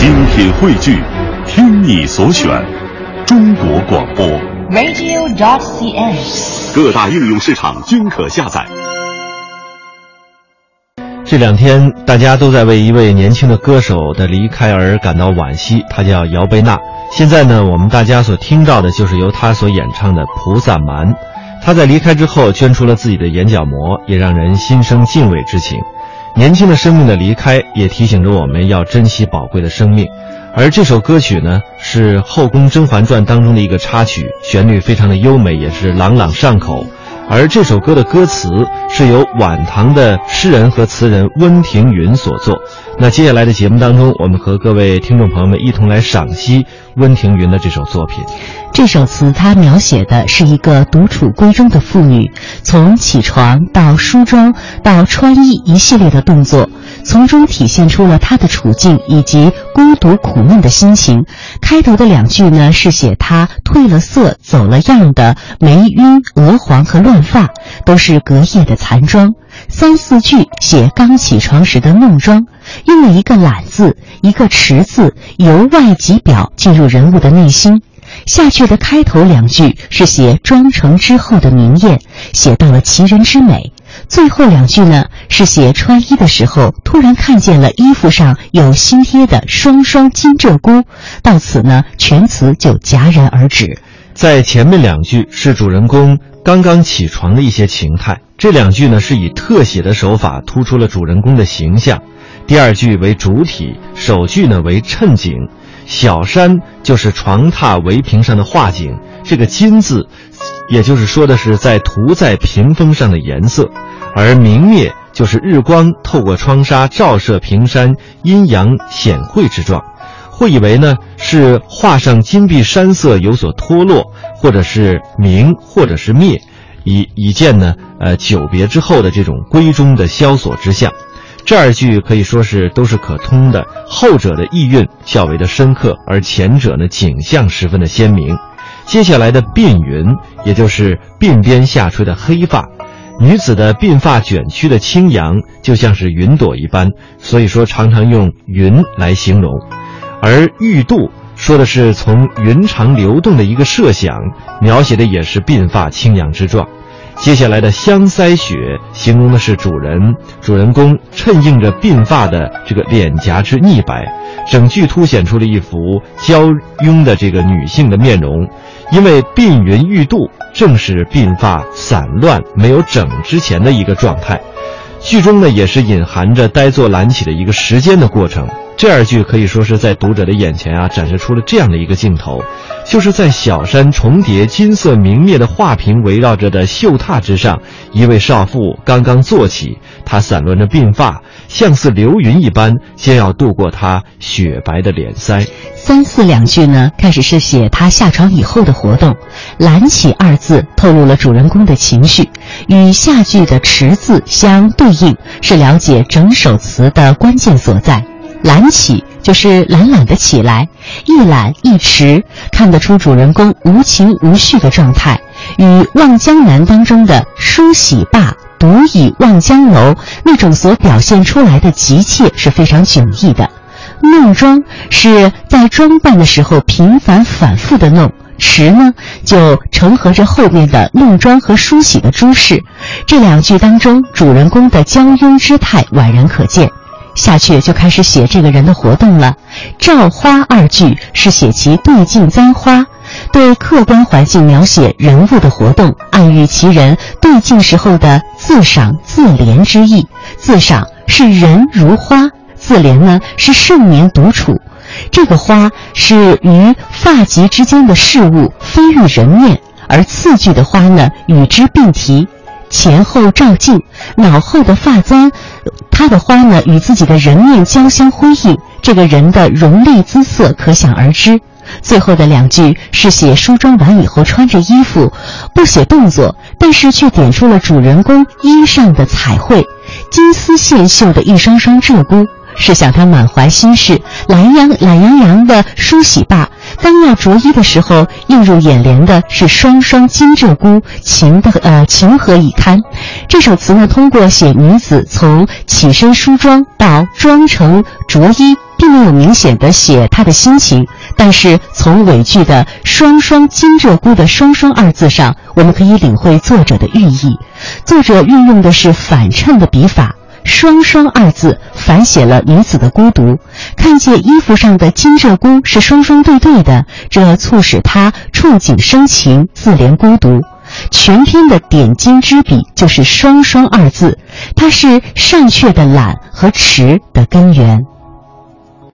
精品汇聚，听你所选，中国广播。radio.dot.cn，。各大应用市场均可下载。这两天，大家都在为一位年轻的歌手的离开而感到惋惜，他叫姚贝娜。现在呢，我们大家所听到的就是由他所演唱的《菩萨蛮》。他在离开之后捐出了自己的眼角膜，也让人心生敬畏之情。年轻的生命的离开，也提醒着我们要珍惜宝贵的生命。而这首歌曲呢，是《后宫甄嬛传》当中的一个插曲，旋律非常的优美，也是朗朗上口。而这首歌的歌词是由晚唐的诗人和词人温庭筠所作。那接下来的节目当中，我们和各位听众朋友们一同来赏析温庭筠的这首作品。这首词它描写的是一个独处闺中的妇女，从起床到梳妆到穿衣一系列的动作，从中体现出了他的处境以及孤独苦闷的心情。开头的两句呢是写他褪了色、走了样的眉晕、鹅黄和乱发，都是隔夜的残妆。三四句写刚起床时的梦妆，用了一个懒字，一个迟字，由外及表进入人物的内心。下阕的开头两句是写妆成之后的明艳，写到了其人之美；最后两句呢是写穿衣的时候突然看见了衣服上有新贴的双双金鹧鸪。到此呢，全词就戛然而止。在前面两句是主人公刚刚起床的一些情态，这两句呢是以特写的手法突出了主人公的形象。第二句为主体，首句呢为衬景。小山就是床榻围屏上的画景，这个金字，也就是说的是在涂在屏风上的颜色，而明灭就是日光透过窗纱照射屏山阴阳显晦之状。会以为呢是画上金碧山色有所脱落，或者是明，或者是灭，以以见呢呃久别之后的这种闺中的萧索之象。这二句可以说是都是可通的，后者的意蕴较为的深刻，而前者呢景象十分的鲜明。接下来的鬓云，也就是鬓边下垂的黑发，女子的鬓发卷曲的轻扬，就像是云朵一般，所以说常常用云来形容。而玉度说的是从云长流动的一个设想，描写的也是鬓发轻扬之状。接下来的香腮雪，形容的是主人主人公衬映着鬓发的这个脸颊之腻白，整句凸显出了一幅娇慵的这个女性的面容。因为鬓云欲度，正是鬓发散乱没有整之前的一个状态。剧中呢，也是隐含着呆坐懒起的一个时间的过程。这二句可以说是在读者的眼前啊，展示出了这样的一个镜头，就是在小山重叠、金色明灭的画屏围绕着的绣榻之上，一位少妇刚刚坐起，她散乱着鬓发，像似流云一般，先要渡过她雪白的脸腮。三四两句呢，开始是写他下床以后的活动，“揽起”二字透露了主人公的情绪，与下句的“迟”字相对应，是了解整首词的关键所在。揽起就是懒懒的起来，一揽一迟，看得出主人公无情无绪的状态，与《望江南》当中的“梳洗罢，独倚望江楼”那种所表现出来的急切是非常迥异的。弄妆是在装扮的时候频繁反复的弄，迟呢就承合着后面的弄妆和梳洗的诸事。这两句当中，主人公的娇慵之态宛然可见。下阕就开始写这个人的活动了。照花二句是写其对镜簪花，对客观环境描写人物的活动，暗喻其人对镜时候的自赏自怜之意。自赏是人如花。自怜呢是盛年独处，这个花是与发髻之间的事物非于人面，而次句的花呢与之并提，前后照镜，脑后的发簪，他的花呢与自己的人面交相辉映，这个人的容丽姿色可想而知。最后的两句是写梳妆完以后穿着衣服，不写动作，但是却点出了主人公衣上的彩绘，金丝线绣的一双双鹧鸪。是想他满怀心事，懒洋懒洋洋的梳洗罢，当要着衣的时候，映入眼帘的是双双金鹧鸪，情的呃情何以堪。这首词呢，通过写女子从起身梳妆到妆成着衣，并没有明显的写她的心情，但是从尾句的“双双金鹧鸪”的“双双”二字上，我们可以领会作者的寓意。作者运用的是反衬的笔法，“双双”二字反写了女子的孤独。看见衣服上的金鹧鸪是双双对对的，这促使她触景生情，自怜孤独。全篇的点睛之笔就是“双双”二字，它是上阙的懒和迟的根源。